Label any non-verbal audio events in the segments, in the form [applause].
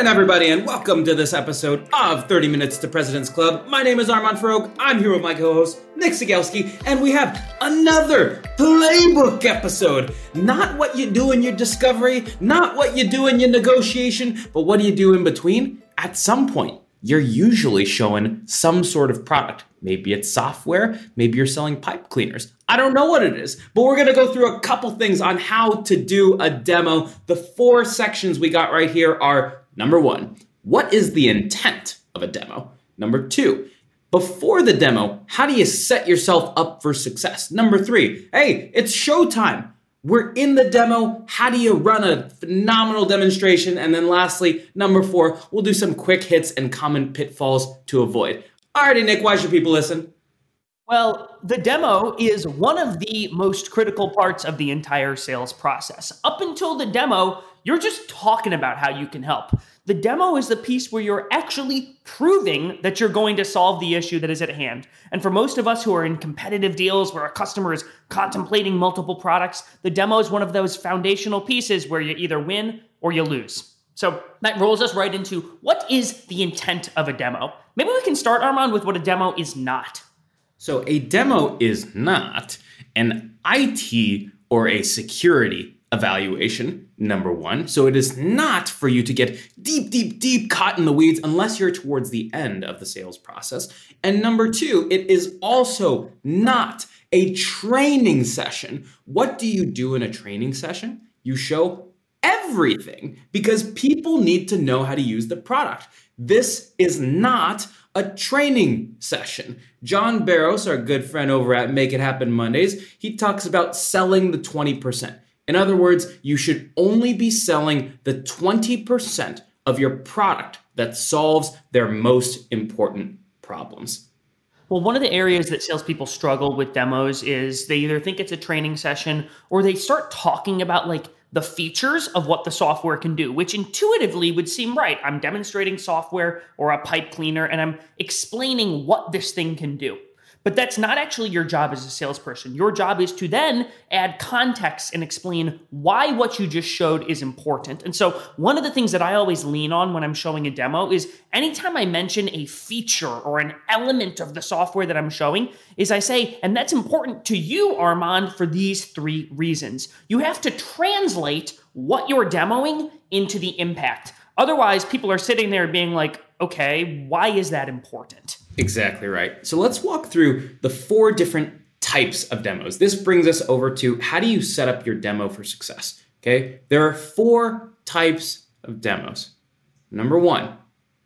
Morning, everybody, and welcome to this episode of 30 Minutes to President's Club. My name is Armand Farrokh. I'm here with my co-host, Nick Cegelski, and we have another playbook episode. Not what you do in your discovery, not what you do in your negotiation, but what do you do in between? At some point, you're usually showing some sort of product. Maybe it's software, maybe you're selling pipe cleaners. I don't know what it is, but we're gonna go through a couple things on how to do a demo. The four sections we got right here are Number one, what is the intent of a demo? Number two, before the demo, how do you set yourself up for success? Number three, hey, it's showtime. We're in the demo. How do you run a phenomenal demonstration? And then lastly, number four, we'll do some quick hits and common pitfalls to avoid. Alrighty, Nick, why should people listen? Well, the demo is one of the most critical parts of the entire sales process. Up until the demo, you're just talking about how you can help. The demo is the piece where you're actually proving that you're going to solve the issue that is at hand. And for most of us who are in competitive deals where a customer is contemplating multiple products, the demo is one of those foundational pieces where you either win or you lose. So that rolls us right into what is the intent of a demo? Maybe we can start, Armand, with what a demo is not. So a demo is not an IT or a security evaluation, number one. So it is not for you to get deep, deep, deep caught in the weeds unless you're towards the end of the sales process. And number two, it is also not a training session. What do you do in a training session? You show everything because people need to know how to use the product. This is not a training session. John Barrows, our good friend over at Make It Happen Mondays, he talks about selling the 20%. In other words, you should only be selling the 20% of your product that solves their most important problems. Well, one of the areas that salespeople struggle with demos is they either think it's a training session or they start talking about like the features of what the software can do, which intuitively would seem right. I'm demonstrating software or a pipe cleaner and I'm explaining what this thing can do. But that's not actually your job as a salesperson. Your job is to then add context and explain why what you just showed is important. And so, one of the things that I always lean on when I'm showing a demo is anytime I mention a feature or an element of the software that I'm showing, is I say, and that's important to you, Armand, for these three reasons. You have to translate what you're demoing into the impact. Otherwise, people are sitting there being like, okay, why is that important? Exactly right. So let's walk through the four different types of demos. This brings us over to how do you set up your demo for success? Okay, there are four types of demos. Number one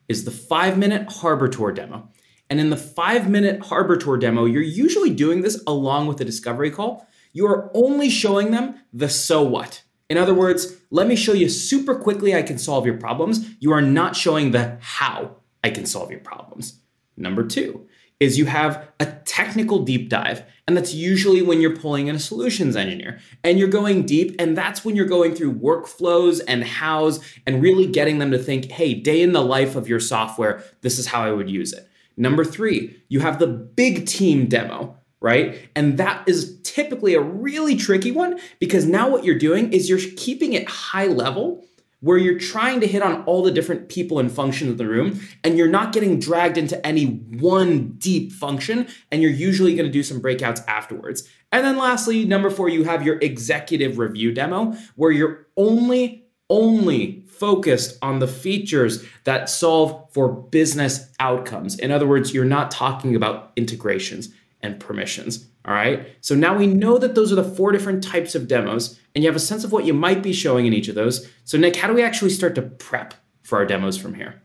is the five minute harbor tour demo. And in the five minute harbor tour demo, you're usually doing this along with a discovery call. You are only showing them the so what. In other words, let me show you super quickly I can solve your problems. You are not showing the how I can solve your problems. Number two is you have a technical deep dive, and that's usually when you're pulling in a solutions engineer and you're going deep, and that's when you're going through workflows and hows and really getting them to think, hey, day in the life of your software, this is how I would use it. Number three, you have the big team demo, right? And that is typically a really tricky one because now what you're doing is you're keeping it high level where you're trying to hit on all the different people and functions of the room and you're not getting dragged into any one deep function and you're usually going to do some breakouts afterwards. And then lastly, number 4, you have your executive review demo where you're only only focused on the features that solve for business outcomes. In other words, you're not talking about integrations and permissions. All right. So now we know that those are the four different types of demos, and you have a sense of what you might be showing in each of those. So, Nick, how do we actually start to prep for our demos from here?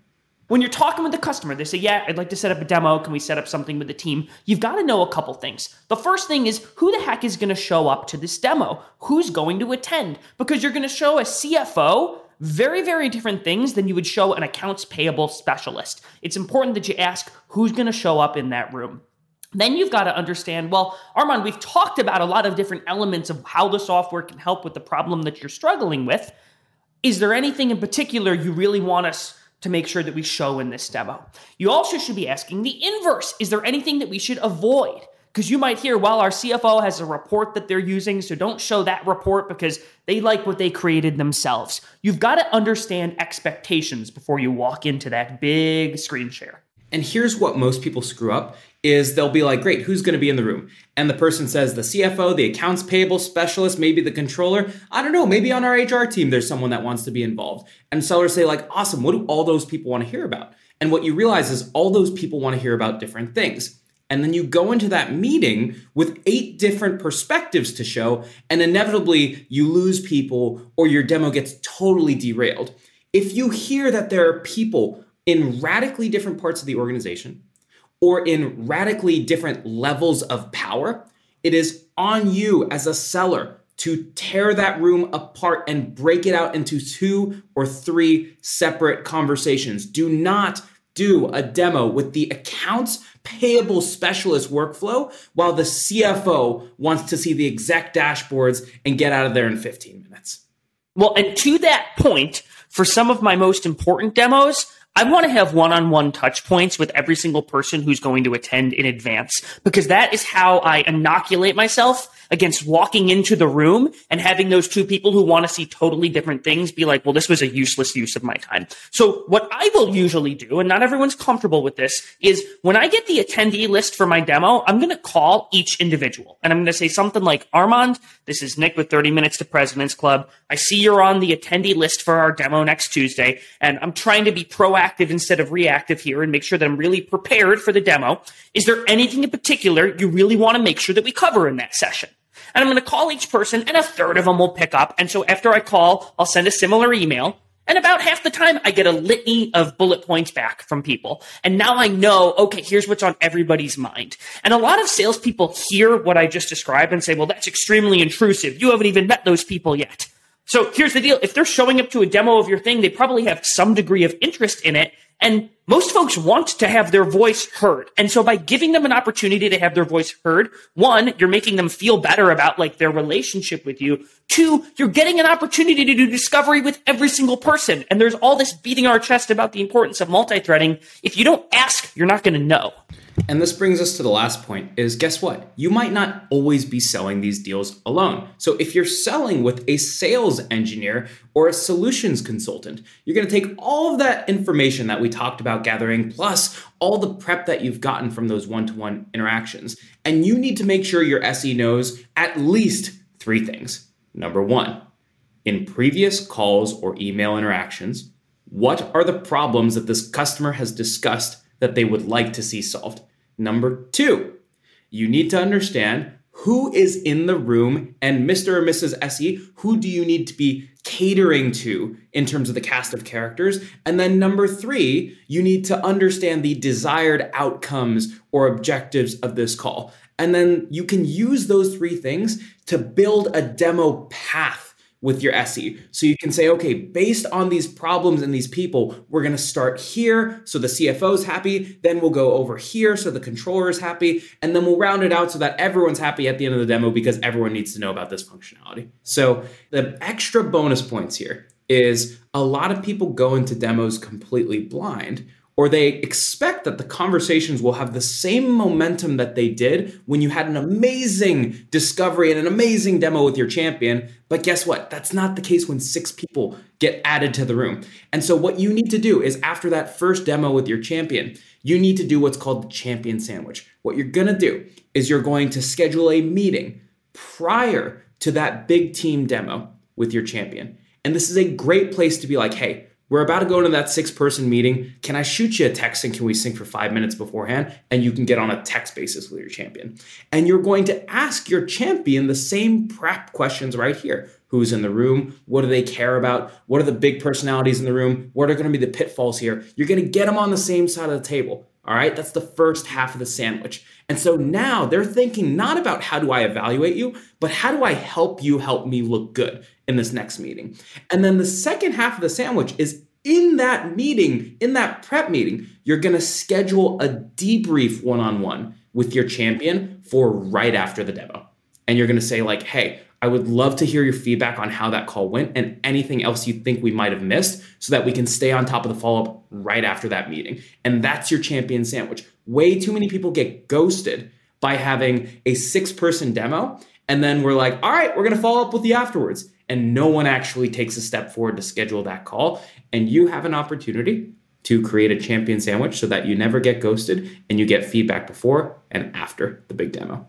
when you're talking with the customer, they say, Yeah, I'd like to set up a demo. Can we set up something with the team? You've got to know a couple things. The first thing is who the heck is going to show up to this demo? Who's going to attend? Because you're going to show a CFO very, very different things than you would show an accounts payable specialist. It's important that you ask who's going to show up in that room. Then you've got to understand well, Armand, we've talked about a lot of different elements of how the software can help with the problem that you're struggling with. Is there anything in particular you really want us to make sure that we show in this demo? You also should be asking the inverse Is there anything that we should avoid? Because you might hear, well, our CFO has a report that they're using, so don't show that report because they like what they created themselves. You've got to understand expectations before you walk into that big screen share. And here's what most people screw up is they'll be like, great, who's going to be in the room? And the person says the CFO, the accounts payable specialist, maybe the controller. I don't know, maybe on our HR team there's someone that wants to be involved. And sellers say like, awesome, what do all those people want to hear about? And what you realize is all those people want to hear about different things. And then you go into that meeting with eight different perspectives to show, and inevitably you lose people or your demo gets totally derailed. If you hear that there are people in radically different parts of the organization or in radically different levels of power, it is on you as a seller to tear that room apart and break it out into two or three separate conversations. Do not do a demo with the accounts payable specialist workflow while the CFO wants to see the exact dashboards and get out of there in 15 minutes. Well, and to that point, for some of my most important demos, I want to have one on one touch points with every single person who's going to attend in advance because that is how I inoculate myself against walking into the room and having those two people who want to see totally different things be like, well, this was a useless use of my time. So what I will usually do, and not everyone's comfortable with this, is when I get the attendee list for my demo, I'm going to call each individual and I'm going to say something like, Armand, this is Nick with 30 Minutes to President's Club. I see you're on the attendee list for our demo next Tuesday, and I'm trying to be proactive instead of reactive here and make sure that I'm really prepared for the demo. Is there anything in particular you really want to make sure that we cover in that session? And I'm going to call each person and a third of them will pick up. And so after I call, I'll send a similar email. And about half the time, I get a litany of bullet points back from people. And now I know, okay, here's what's on everybody's mind. And a lot of salespeople hear what I just described and say, well, that's extremely intrusive. You haven't even met those people yet. So here's the deal. If they're showing up to a demo of your thing, they probably have some degree of interest in it. And most folks want to have their voice heard. And so by giving them an opportunity to have their voice heard, one, you're making them feel better about like their relationship with you. Two, you're getting an opportunity to do discovery with every single person. And there's all this beating our chest about the importance of multi-threading. If you don't ask, you're not going to know. And this brings us to the last point is guess what? You might not always be selling these deals alone. So if you're selling with a sales engineer or a solutions consultant, you're going to take all of that information that we talked about gathering plus all the prep that you've gotten from those one-to-one interactions. And you need to make sure your SE knows at least three things. Number 1, in previous calls or email interactions, what are the problems that this customer has discussed that they would like to see solved? Number two, you need to understand who is in the room and Mr. or Mrs. SE, who do you need to be catering to in terms of the cast of characters? And then number three, you need to understand the desired outcomes or objectives of this call. And then you can use those three things to build a demo path with your SE. So you can say, okay, based on these problems and these people, we're going to start here so the CFO is happy. Then we'll go over here so the controller is happy. And then we'll round it out so that everyone's happy at the end of the demo because everyone needs to know about this functionality. So the extra bonus points here is a lot of people go into demos completely blind or they expect that the conversations will have the same momentum that they did when you had an amazing discovery and an amazing demo with your champion. But guess what? That's not the case when six people get added to the room. And so, what you need to do is after that first demo with your champion, you need to do what's called the champion sandwich. What you're gonna do is you're going to schedule a meeting prior to that big team demo with your champion. And this is a great place to be like, hey, we're about to go into that six person meeting. Can I shoot you a text and can we sync for five minutes beforehand? And you can get on a text basis with your champion. And you're going to ask your champion the same prep questions right here. Who's in the room? What do they care about? What are the big personalities in the room? What are going to be the pitfalls here? You're going to get them on the same side of the table. All right, that's the first half of the sandwich. And so now they're thinking not about how do I evaluate you, but how do I help you help me look good in this next meeting? And then the second half of the sandwich is in that meeting, in that prep meeting, you're gonna schedule a debrief one on one with your champion for right after the demo. And you're gonna say, like, hey, I would love to hear your feedback on how that call went and anything else you think we might have missed so that we can stay on top of the follow up right after that meeting. And that's your champion sandwich. Way too many people get ghosted by having a six person demo. And then we're like, all right, we're going to follow up with you afterwards. And no one actually takes a step forward to schedule that call. And you have an opportunity to create a champion sandwich so that you never get ghosted and you get feedback before and after the big demo.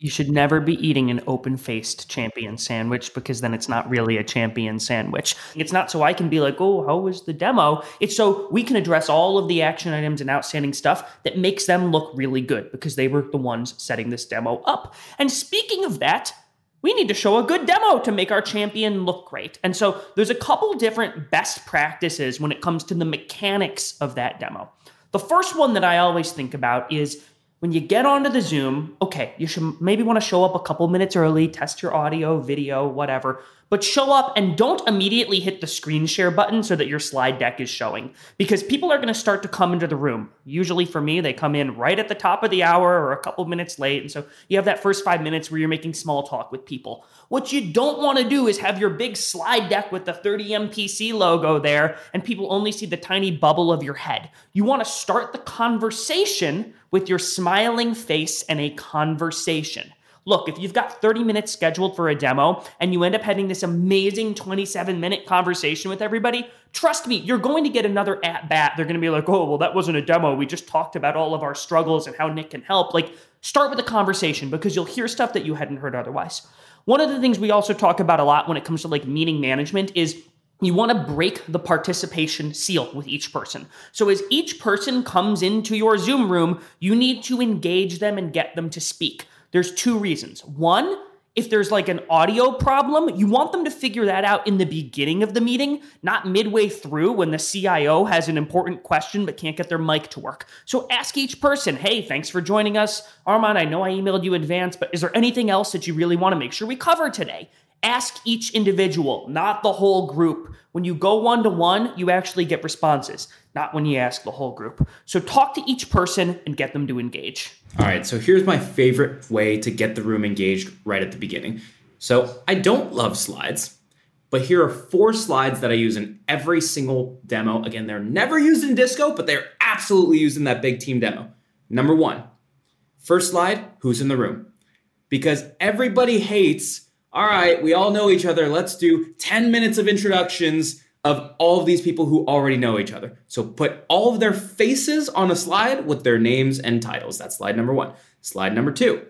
You should never be eating an open faced champion sandwich because then it's not really a champion sandwich. It's not so I can be like, oh, how was the demo? It's so we can address all of the action items and outstanding stuff that makes them look really good because they were the ones setting this demo up. And speaking of that, we need to show a good demo to make our champion look great. And so there's a couple different best practices when it comes to the mechanics of that demo. The first one that I always think about is when you get onto the Zoom, okay, you should maybe want to show up a couple minutes early, test your audio, video, whatever but show up and don't immediately hit the screen share button so that your slide deck is showing because people are going to start to come into the room. Usually for me, they come in right at the top of the hour or a couple minutes late. And so you have that first five minutes where you're making small talk with people. What you don't want to do is have your big slide deck with the 30 MPC logo there and people only see the tiny bubble of your head. You want to start the conversation with your smiling face and a conversation. Look, if you've got 30 minutes scheduled for a demo and you end up having this amazing 27 minute conversation with everybody, trust me, you're going to get another at bat. They're going to be like, oh, well, that wasn't a demo. We just talked about all of our struggles and how Nick can help. Like, start with a conversation because you'll hear stuff that you hadn't heard otherwise. One of the things we also talk about a lot when it comes to like meeting management is you want to break the participation seal with each person. So, as each person comes into your Zoom room, you need to engage them and get them to speak. There's two reasons. One, if there's like an audio problem, you want them to figure that out in the beginning of the meeting, not midway through when the CIO has an important question but can't get their mic to work. So ask each person, hey, thanks for joining us. Armand, I know I emailed you in advance, but is there anything else that you really want to make sure we cover today? Ask each individual, not the whole group. When you go one to one, you actually get responses, not when you ask the whole group. So talk to each person and get them to engage. All right, so here's my favorite way to get the room engaged right at the beginning. So I don't love slides, but here are four slides that I use in every single demo. Again, they're never used in Disco, but they're absolutely used in that big team demo. Number one, first slide, who's in the room? Because everybody hates all right, we all know each other. Let's do 10 minutes of introductions of all of these people who already know each other. So put all of their faces on a slide with their names and titles. That's slide number one. Slide number two,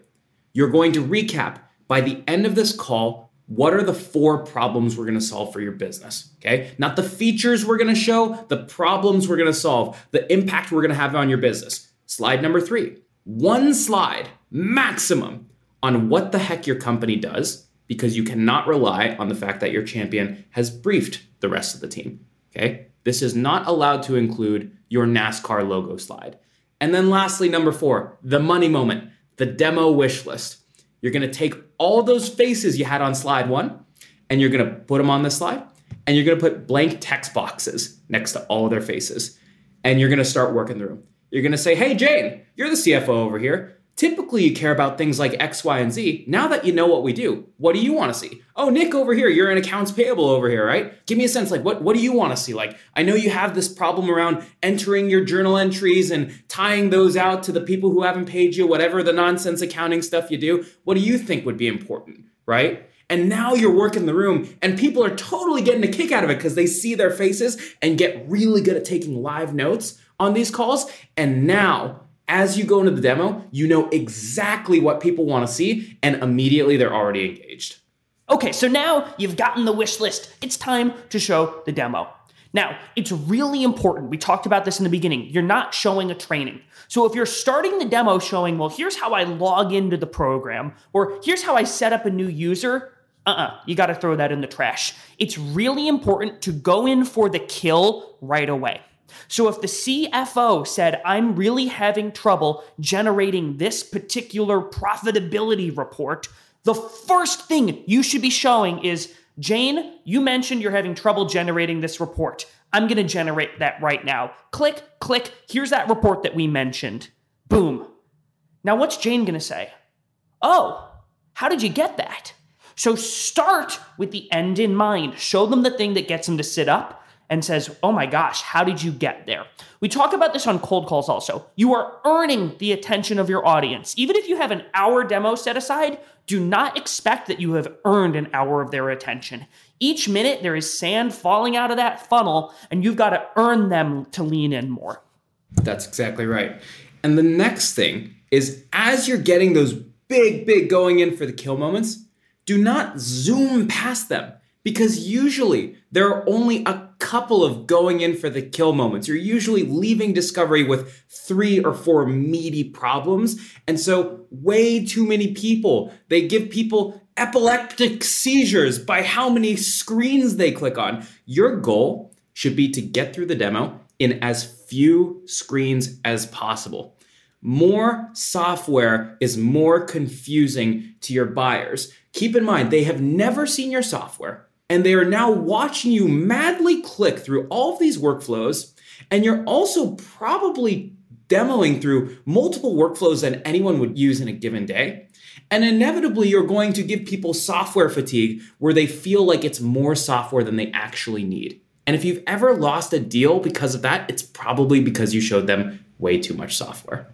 you're going to recap by the end of this call what are the four problems we're going to solve for your business okay not the features we're going to show the problems we're going to solve the impact we're going to have on your business slide number three one slide maximum on what the heck your company does because you cannot rely on the fact that your champion has briefed the rest of the team. Okay? This is not allowed to include your NASCAR logo slide. And then lastly, number four, the money moment, the demo wish list. You're gonna take all those faces you had on slide one and you're gonna put them on the slide and you're gonna put blank text boxes next to all of their faces and you're gonna start working through. You're gonna say, hey, Jane, you're the CFO over here. Typically, you care about things like X, Y, and Z. Now that you know what we do, what do you want to see? Oh, Nick over here, you're in accounts payable over here, right? Give me a sense like what, what do you want to see? Like, I know you have this problem around entering your journal entries and tying those out to the people who haven't paid you, whatever the nonsense accounting stuff you do. What do you think would be important, right? And now you're working the room, and people are totally getting a kick out of it because they see their faces and get really good at taking live notes on these calls. And now as you go into the demo, you know exactly what people want to see, and immediately they're already engaged. Okay, so now you've gotten the wish list. It's time to show the demo. Now, it's really important. We talked about this in the beginning. You're not showing a training. So if you're starting the demo showing, well, here's how I log into the program, or here's how I set up a new user, uh uh-uh, uh you got to throw that in the trash. It's really important to go in for the kill right away. So if the CFO said, I'm really having trouble generating this particular profitability report, the first thing you should be showing is Jane, you mentioned you're having trouble generating this report. I'm going to generate that right now. Click, click. Here's that report that we mentioned. Boom. Now, what's Jane going to say? Oh, how did you get that? So start with the end in mind. Show them the thing that gets them to sit up and says, Oh my gosh, how did you get there? We talk about this on cold calls also. You are earning the attention of your audience. Even if you have an hour demo set aside, do not expect that you have earned an hour of their attention. Each minute, there is sand falling out of that funnel, and you've got to earn them to lean in more. That's exactly right. And the next thing is as you're getting those big, big going in for the kill moments, do not zoom past them because usually there are only a couple of going in for the kill moments. You're usually leaving Discovery with three or four meaty problems. And so, way too many people, they give people epileptic seizures by how many screens they click on. Your goal should be to get through the demo in as few screens as possible. More software is more confusing to your buyers. Keep in mind, they have never seen your software and they are now watching you madly click through all of these workflows. And you're also probably demoing through multiple workflows that anyone would use in a given day. And inevitably, you're going to give people software fatigue where they feel like it's more software than they actually need. And if you've ever lost a deal because of that, it's probably because you showed them way too much software.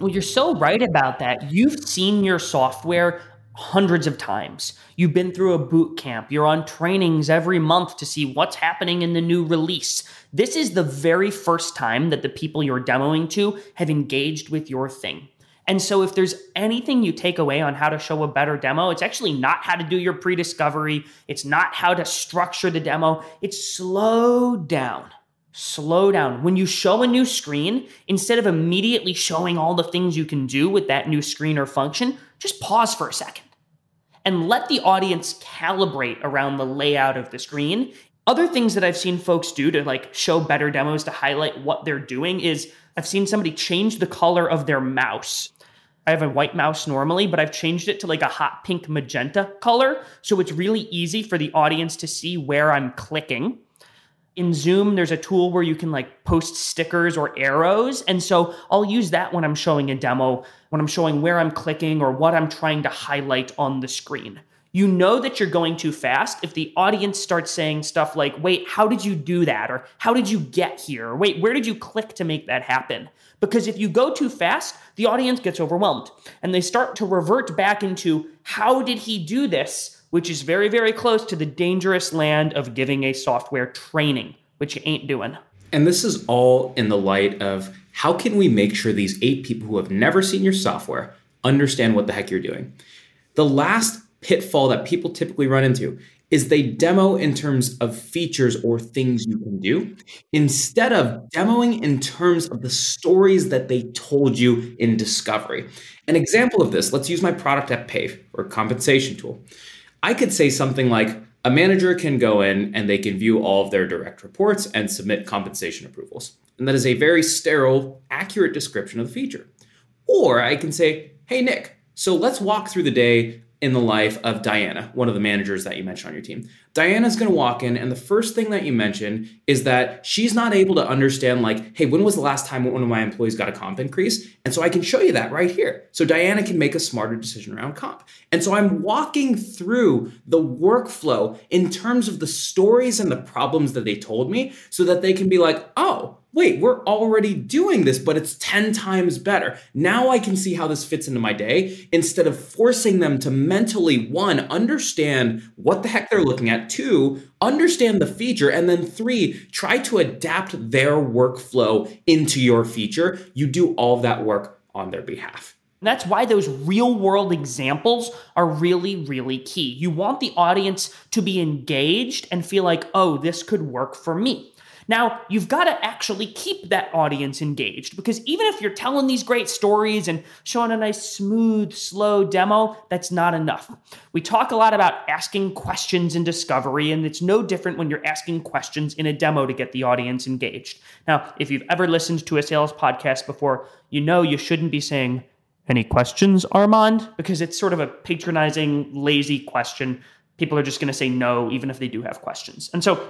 Well, you're so right about that. You've seen your software hundreds of times. You've been through a boot camp. You're on trainings every month to see what's happening in the new release. This is the very first time that the people you're demoing to have engaged with your thing. And so, if there's anything you take away on how to show a better demo, it's actually not how to do your pre discovery. It's not how to structure the demo. It's slow down. Slow down. When you show a new screen, instead of immediately showing all the things you can do with that new screen or function, just pause for a second and let the audience calibrate around the layout of the screen. Other things that I've seen folks do to like show better demos to highlight what they're doing is I've seen somebody change the color of their mouse. I have a white mouse normally, but I've changed it to like a hot pink magenta color. So it's really easy for the audience to see where I'm clicking in Zoom, there's a tool where you can like post stickers or arrows. And so I'll use that when I'm showing a demo, when I'm showing where I'm clicking or what I'm trying to highlight on the screen. You know that you're going too fast if the audience starts saying stuff like, wait, how did you do that? Or how did you get here? Or wait, where did you click to make that happen? Because if you go too fast, the audience gets overwhelmed and they start to revert back into, how did he do this? Which is very, very close to the dangerous land of giving a software training, which you ain't doing. And this is all in the light of how can we make sure these eight people who have never seen your software understand what the heck you're doing? The last pitfall that people typically run into is they demo in terms of features or things you can do instead of demoing in terms of the stories that they told you in discovery. An example of this, let's use my product at Pave or compensation tool. I could say something like a manager can go in and they can view all of their direct reports and submit compensation approvals. And that is a very sterile, accurate description of the feature. Or I can say, hey, Nick, so let's walk through the day in the life of Diana, one of the managers that you mentioned on your team. Diana's going to walk in, and the first thing that you mention is that she's not able to understand, like, hey, when was the last time one of my employees got a comp increase? And so I can show you that right here. So Diana can make a smarter decision around comp. And so I'm walking through the workflow in terms of the stories and the problems that they told me so that they can be like, oh, wait, we're already doing this, but it's 10 times better. Now I can see how this fits into my day instead of forcing them to mentally, one, understand what the heck they're looking at, two, understand the feature, and then three, try to adapt their workflow into your feature. You do all of that work on their behalf. That's why those real world examples are really, really key. You want the audience to be engaged and feel like, oh, this could work for me. Now, you've got to actually keep that audience engaged because even if you're telling these great stories and showing a nice, smooth, slow demo, that's not enough. We talk a lot about asking questions in discovery, and it's no different when you're asking questions in a demo to get the audience engaged. Now, if you've ever listened to a sales podcast before, you know you shouldn't be saying, any questions, Armand? Because it's sort of a patronizing, lazy question. People are just going to say no, even if they do have questions. And so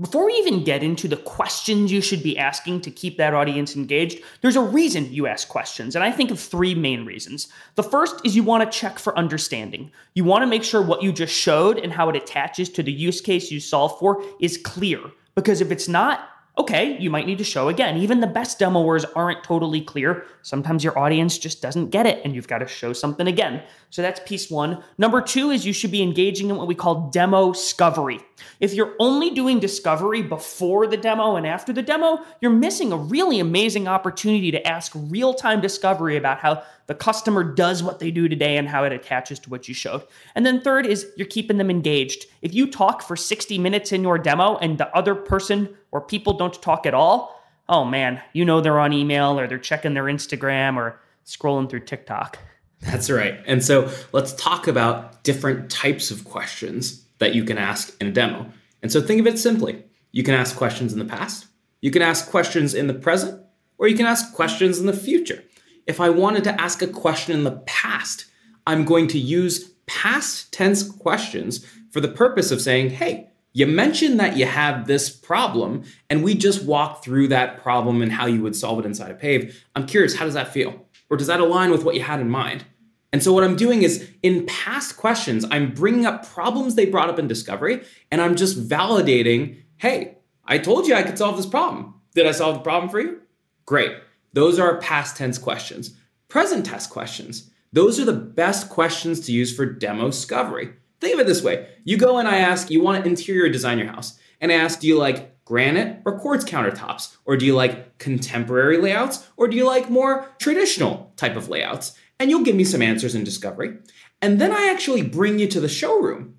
before we even get into the questions you should be asking to keep that audience engaged, there's a reason you ask questions. And I think of three main reasons. The first is you want to check for understanding. You want to make sure what you just showed and how it attaches to the use case you solve for is clear. Because if it's not, okay, you might need to show again. Even the best demoers aren't totally clear. Sometimes your audience just doesn't get it and you've got to show something again. So that's piece one. Number two is you should be engaging in what we call demo discovery. If you're only doing discovery before the demo and after the demo, you're missing a really amazing opportunity to ask real time discovery about how the customer does what they do today and how it attaches to what you showed. And then third is you're keeping them engaged. If you talk for 60 minutes in your demo and the other person or people don't talk at all, oh man, you know they're on email or they're checking their Instagram or scrolling through TikTok. That's right. And so let's talk about different types of questions that you can ask in a demo. And so think of it simply you can ask questions in the past, you can ask questions in the present, or you can ask questions in the future. If I wanted to ask a question in the past, I'm going to use past tense questions for the purpose of saying, hey, you mentioned that you have this problem, and we just walked through that problem and how you would solve it inside of Pave. I'm curious, how does that feel? Or does that align with what you had in mind? And so, what I'm doing is in past questions, I'm bringing up problems they brought up in discovery, and I'm just validating hey, I told you I could solve this problem. Did I solve the problem for you? Great. Those are past tense questions. Present tense questions, those are the best questions to use for demo discovery. Think of it this way you go and I ask, you want to interior design your house, and I ask, do you like granite or quartz countertops? Or do you like contemporary layouts? Or do you like more traditional type of layouts? And you'll give me some answers in discovery. And then I actually bring you to the showroom.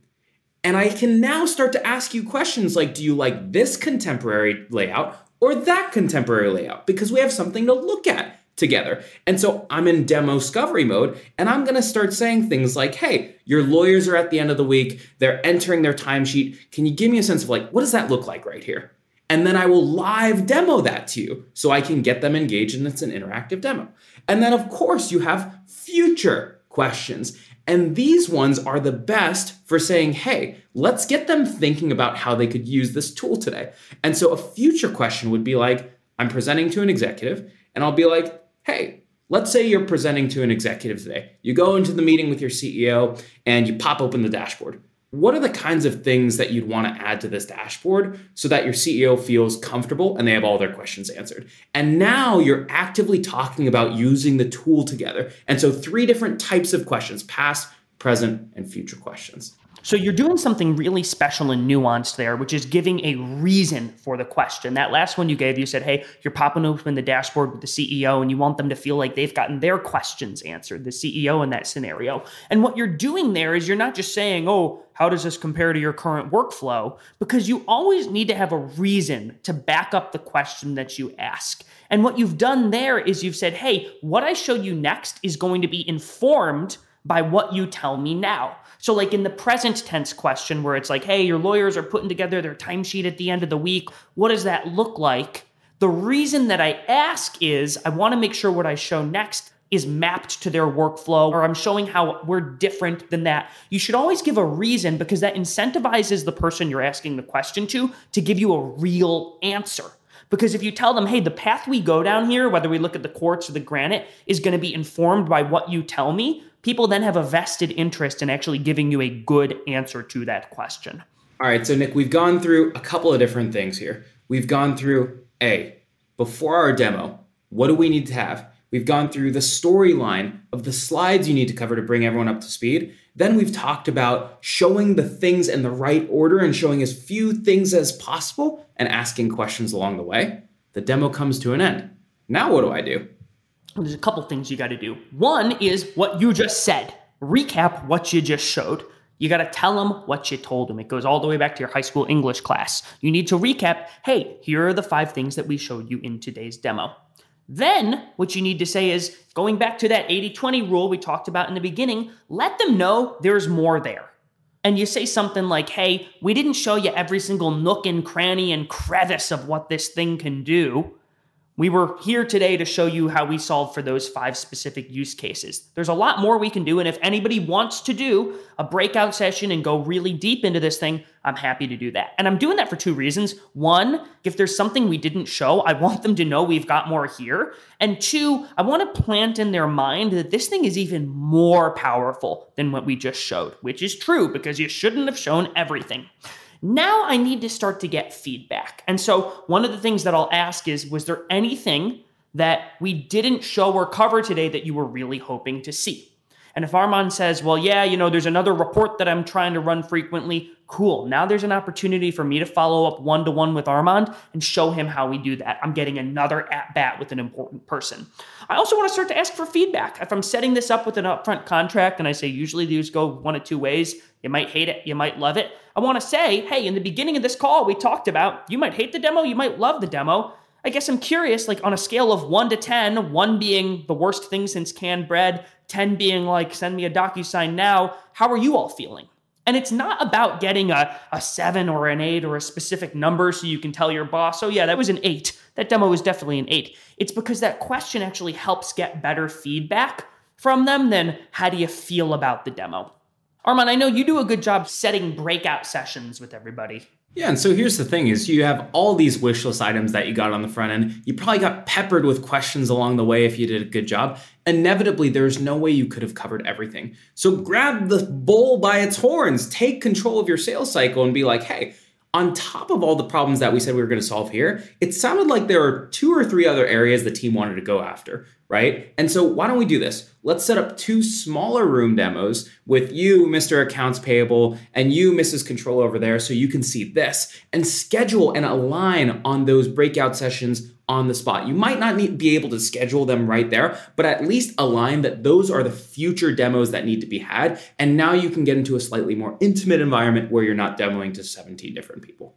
And I can now start to ask you questions like Do you like this contemporary layout or that contemporary layout because we have something to look at together. And so I'm in demo discovery mode and I'm going to start saying things like, "Hey, your lawyers are at the end of the week, they're entering their timesheet. Can you give me a sense of like what does that look like right here?" And then I will live demo that to you so I can get them engaged and it's an interactive demo. And then of course you have future questions. And these ones are the best for saying, hey, let's get them thinking about how they could use this tool today. And so a future question would be like, I'm presenting to an executive, and I'll be like, hey, let's say you're presenting to an executive today. You go into the meeting with your CEO and you pop open the dashboard what are the kinds of things that you'd want to add to this dashboard so that your CEO feels comfortable and they have all their questions answered? And now you're actively talking about using the tool together. And so, three different types of questions past, present, and future questions. So you're doing something really special and nuanced there, which is giving a reason for the question. That last one you gave, you said, hey, you're popping open the dashboard with the CEO and you want them to feel like they've gotten their questions answered, the CEO in that scenario. And what you're doing there is you're not just saying, oh, how does this compare to your current workflow? Because you always need to have a reason to back up the question that you ask. And what you've done there is you've said, hey, what I show you next is going to be informed by what you tell me now. So, like in the present tense question, where it's like, hey, your lawyers are putting together their timesheet at the end of the week, what does that look like? The reason that I ask is I want to make sure what I show next is mapped to their workflow, or I'm showing how we're different than that. You should always give a reason because that incentivizes the person you're asking the question to to give you a real answer. Because if you tell them, hey, the path we go down here, whether we look at the quartz or the granite, is going to be informed by what you tell me, people then have a vested interest in actually giving you a good answer to that question. All right, so Nick, we've gone through a couple of different things here. We've gone through A, before our demo, what do we need to have? We've gone through the storyline of the slides you need to cover to bring everyone up to speed. Then we've talked about showing the things in the right order and showing as few things as possible and asking questions along the way. The demo comes to an end. Now, what do I do? There's a couple things you got to do. One is what you just said. Recap what you just showed. You got to tell them what you told them. It goes all the way back to your high school English class. You need to recap hey, here are the five things that we showed you in today's demo. Then, what you need to say is going back to that 80 20 rule we talked about in the beginning, let them know there's more there. And you say something like, hey, we didn't show you every single nook and cranny and crevice of what this thing can do. We were here today to show you how we solve for those five specific use cases. There's a lot more we can do, and if anybody wants to do a breakout session and go really deep into this thing, I'm happy to do that. And I'm doing that for two reasons. One, if there's something we didn't show, I [laughs] want them to know we've got more here. And two, I want to plant in their mind that this thing is even more powerful than what we just showed, which is true because you shouldn't have shown everything. Now I need to start to get feedback. And so one of the things that I'll ask is Was there anything that we didn't show or cover today that you were really hoping to see? And if Armand says, well, yeah, you know, there's another report that I'm trying to run frequently, cool. Now there's an opportunity for me to follow up one to one with Armand and show him how we do that. I'm getting another at bat with an important person. I also want to start to ask for feedback. If I'm setting this up with an upfront contract and I say usually these go one of two ways, you might hate it, you might love it. I want to say, hey, in the beginning of this call, we talked about you might hate the demo, you might love the demo. I guess I'm curious, like on a scale of one to 10, one being the worst thing since canned bread, 10 being like, send me a DocuSign now, how are you all feeling? And it's not about getting a, a seven or an eight or a specific number so you can tell your boss, oh, yeah, that was an eight. That demo was definitely an eight. It's because that question actually helps get better feedback from them than how do you feel about the demo. Armand, I know you do a good job setting breakout sessions with everybody. Yeah, and so here's the thing is you have all these wish list items that you got on the front end. You probably got peppered with questions along the way if you did a good job. Inevitably, there's no way you could have covered everything. So grab the bull by its horns, take control of your sales cycle and be like, hey, on top of all the problems that we said we were going to solve here, it sounded like there are two or three other areas the team wanted to go after, right? And so why don't we do this? Let's set up two smaller room demos with you, Mr. Accounts Payable, and you, Mrs. Control over there, so you can see this and schedule and align on those breakout sessions on the spot. You might not need, be able to schedule them right there, but at least align that those are the future demos that need to be had. And now you can get into a slightly more intimate environment where you're not demoing to 17 different people.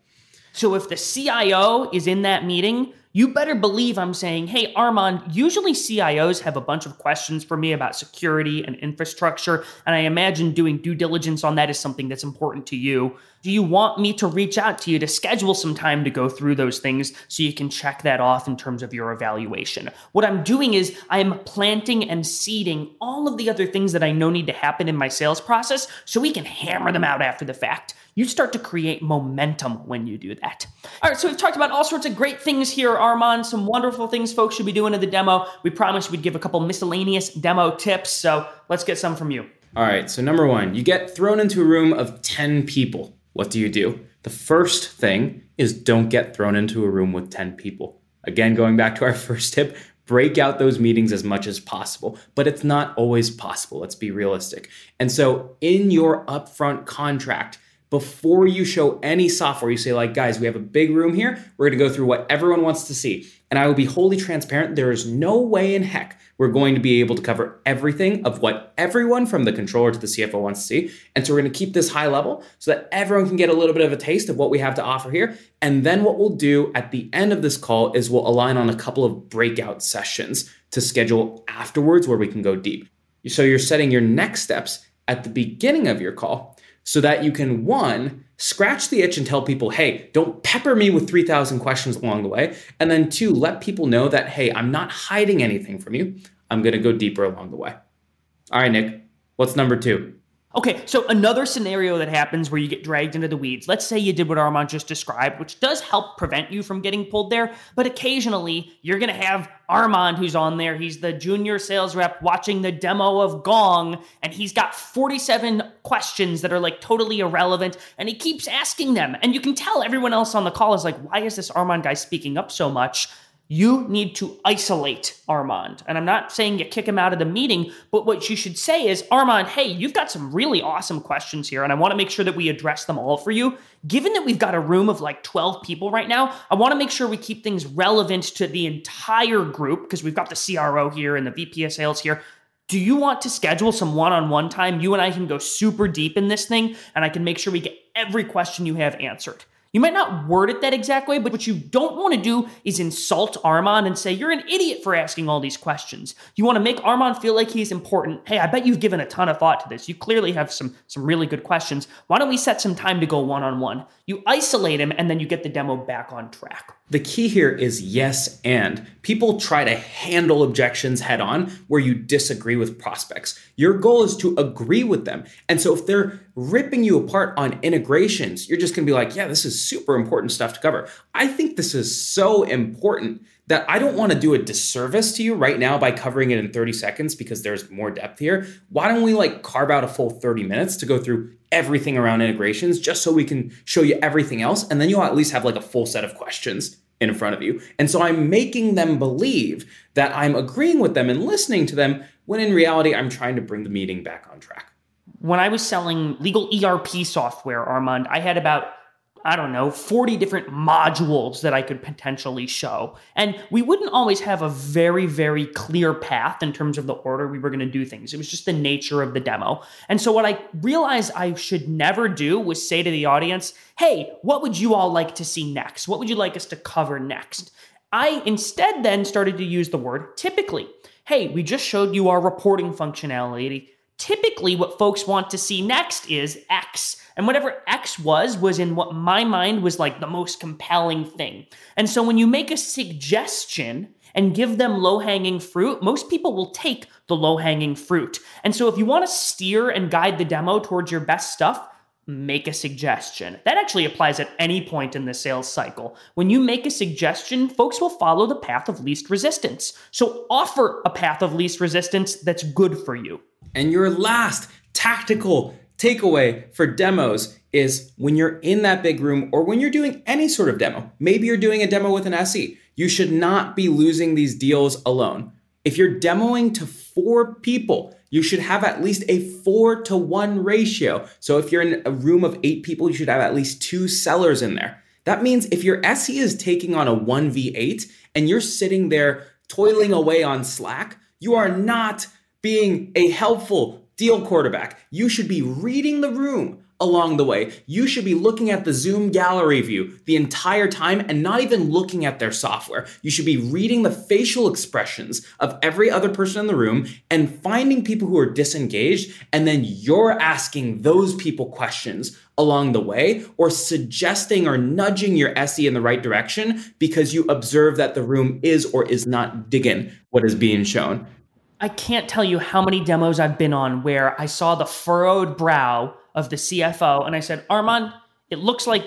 So if the CIO is in that meeting, you better believe I'm saying, hey, Armand, usually CIOs have a bunch of questions for me about security and infrastructure, and I imagine doing due diligence on that is something that's important to you. Do you want me to reach out to you to schedule some time to go through those things so you can check that off in terms of your evaluation? What I'm doing is I'm planting and seeding all of the other things that I know need to happen in my sales process so we can hammer them out after the fact. You start to create momentum when you do that. All right, so we've talked about all sorts of great things here, Armand, some wonderful things folks should be doing in the demo. We promised we'd give a couple miscellaneous demo tips, so let's get some from you. All right, so number one, you get thrown into a room of 10 people. What do you do? The first thing is don't get thrown into a room with 10 people. Again, going back to our [laughs] first tip, break out those meetings as much as possible, but it's not always possible. Let's be realistic. And so, in your upfront contract, before you show any software, you say, like, guys, we have a big room here. We're going to go through what everyone wants to see. And I will be wholly transparent. There is no way in heck we're going to be able to cover everything of what everyone from the controller to the CFO wants to see. And so we're going to keep this high level so that everyone can get a little bit of a taste of what we have to offer here. And then what we'll do at the end of this call is we'll align on a couple of breakout sessions to schedule afterwards where we can go deep. So you're setting your next steps at the beginning of your call so that you can one scratch the itch and tell people hey don't pepper me with 3000 questions along the way. And then two let people know that hey i'm not hiding anything from you. I'm going to go deeper along the way. All right nick what's number two Okay, so another scenario that happens where you get dragged into the weeds. Let's say you did what Armand just described, which does help prevent you from getting pulled there, but occasionally you're going to have Armand who's on there. He's the junior sales rep watching the demo of Gong, and he's got 47 questions that are like totally irrelevant, and he keeps asking them. And you can tell everyone else on the call is like, why is this Armand guy speaking up so much? You need to isolate Armand. And I'm not saying you kick him out of the meeting, but what you should say is, Armand, hey, you've got some really awesome questions here, and I want to make sure that we address them all for you. Given that we've got a room of like 12 people right now, I want to make sure we keep things relevant to the entire group because we've got the CRO here and the VP of sales here. Do you want to schedule some one on one time? You and I can go super deep in this thing, and I can make sure we get every question you have answered. You might not word it that exact way, but what you don't want to do is insult Armand and say, You're an idiot for asking all these questions. You want to make Armand feel like he's important. Hey, I bet you've given a ton of thought to this. You clearly have some, some really good questions. Why don't we set some time to go one on one? You isolate him, and then you get the demo back on track. The key here is yes and. People try to handle objections head on where you disagree with prospects. Your goal is to agree with them. And so if they're ripping you apart on integrations, you're just going to be like, yeah, this is super important stuff to cover. I think this is so important that I don't want to do a disservice to you right now by covering it in 30 seconds because there's more depth here. Why don't we like carve out a full 30 minutes to go through everything around integrations just so we can show you everything else and then you'll at least have like a full set of questions in front of you. And so I'm making them believe that I'm agreeing with them and listening to them when in reality I'm trying to bring the meeting back on track. When I was selling legal ERP software, Armand, I had about I don't know, 40 different modules that I could potentially show. And we wouldn't always have a very, very clear path in terms of the order we were going to do things. It was just the nature of the demo. And so, what I realized I should never do was say to the audience, hey, what would you all like to see next? What would you like us to cover next? I instead then started to use the word typically. Hey, we just showed you our reporting functionality. Typically, what folks want to see next is X. And whatever X was, was in what my mind was like the most compelling thing. And so when you make a suggestion and give them low hanging fruit, most people will take the low hanging fruit. And so if you want to steer and guide the demo towards your best stuff, make a suggestion. That actually applies at any point in the sales cycle. When you make a suggestion, folks will follow the path of least resistance. So offer a path of least resistance that's good for you. And your last tactical takeaway for demos is when you're in that big room or when you're doing any sort of demo, maybe you're doing a demo with an SE, you should not be losing these deals alone. If you're demoing to four people, you should have at least a four to one ratio. So if you're in a room of eight people, you should have at least two sellers in there. That means if your SE is taking on a 1v8 and you're sitting there toiling away on Slack, you are not being a helpful deal quarterback. You should be reading the room along the way. You should be looking at the Zoom gallery view the entire time and not even looking at their software. You should be reading the facial expressions of every other person in the room and finding people who are disengaged. And then you're asking those people questions along the way or suggesting or nudging your SE in the right direction because you observe that the room is or is not digging what is being shown. I can't tell you how many demos I've been on where I saw the furrowed brow of the CFO and I said, Armand, it looks like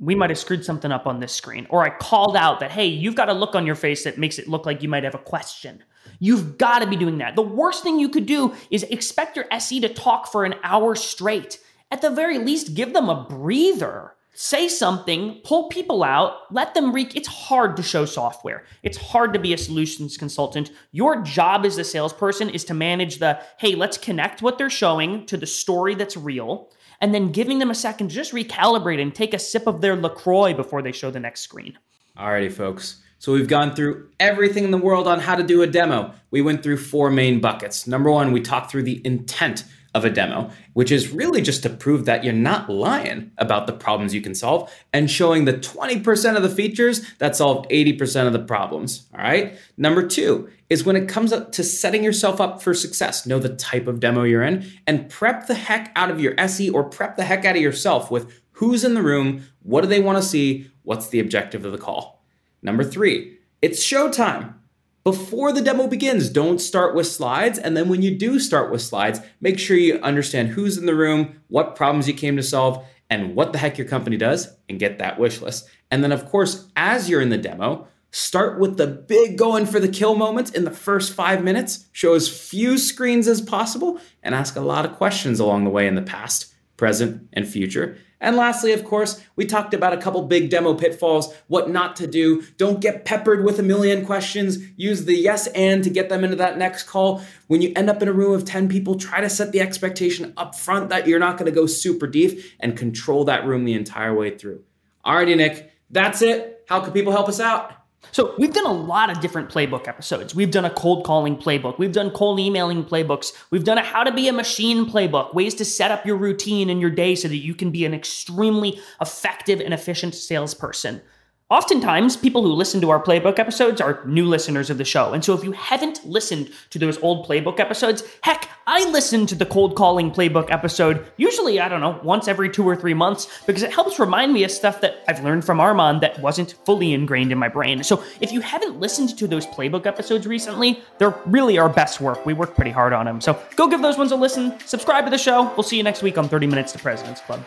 we might have screwed something up on this screen. Or I called out that, hey, you've got a look on your face that makes it look like you might have a question. You've got to be doing that. The worst thing you could do is expect your SE to talk for an hour straight. At the very least, give them a breather say something, pull people out, let them reek. It's hard to show software. It's hard to be a solutions consultant. Your job as a salesperson is to manage the hey, let's connect what they're showing to the story that's real, and then giving them a second to just recalibrate and take a sip of their LaCroix before they show the next screen. Alrighty, folks. So we've gone through everything in the world on how to do a demo. We went through four main buckets. Number one, we talked through the intent of a demo, which is really just to prove that you're not lying about the problems you can solve and showing the 20% of the features that solve 80% of the problems. All right. Number two is when it comes up to setting yourself up for success, know the type of demo you're in and prep the heck out of your SE or prep the heck out of yourself with who's in the room, what do they want to see, what's the objective of the call. Number three, it's showtime. Before the demo begins, don't start with slides. And then when you do start with slides, make sure you understand who's in the room, what problems you came to solve, and what the heck your company does, and get that wish list. And then, of course, as you're in the demo, start with the big going for the kill moments in the first five minutes, show as few screens as possible, and ask a lot of questions along the way in the past, present, and future. And lastly, of course, we talked about a couple big demo pitfalls, what not to do. Don't get peppered with a million questions. Use the yes and to get them into that next call. When you end up in a room of 10 people, try to set the expectation up front that you're not going to go super deep and control that room the entire way through. Alrighty, Nick, that's it. How can people help us out? So we've done a lot of different playbook episodes. We've done a cold calling playbook. We've done cold emailing playbooks. We've done a how to be a machine playbook, ways to set up your routine in your day so that you can be an extremely effective and efficient salesperson. Oftentimes, people who listen to our playbook episodes are new listeners of the show. And so if you haven't listened to those old playbook episodes, heck, I listen to the cold calling playbook episode usually, I don't know, once every two or three months because it helps remind me of stuff that I've learned from Armand that wasn't fully ingrained in my brain. So if you haven't listened to those playbook episodes recently, they're really our best work. We work pretty hard on them. So go give those ones a listen, subscribe to the show. We'll see you next week on 30 Minutes to President's Club.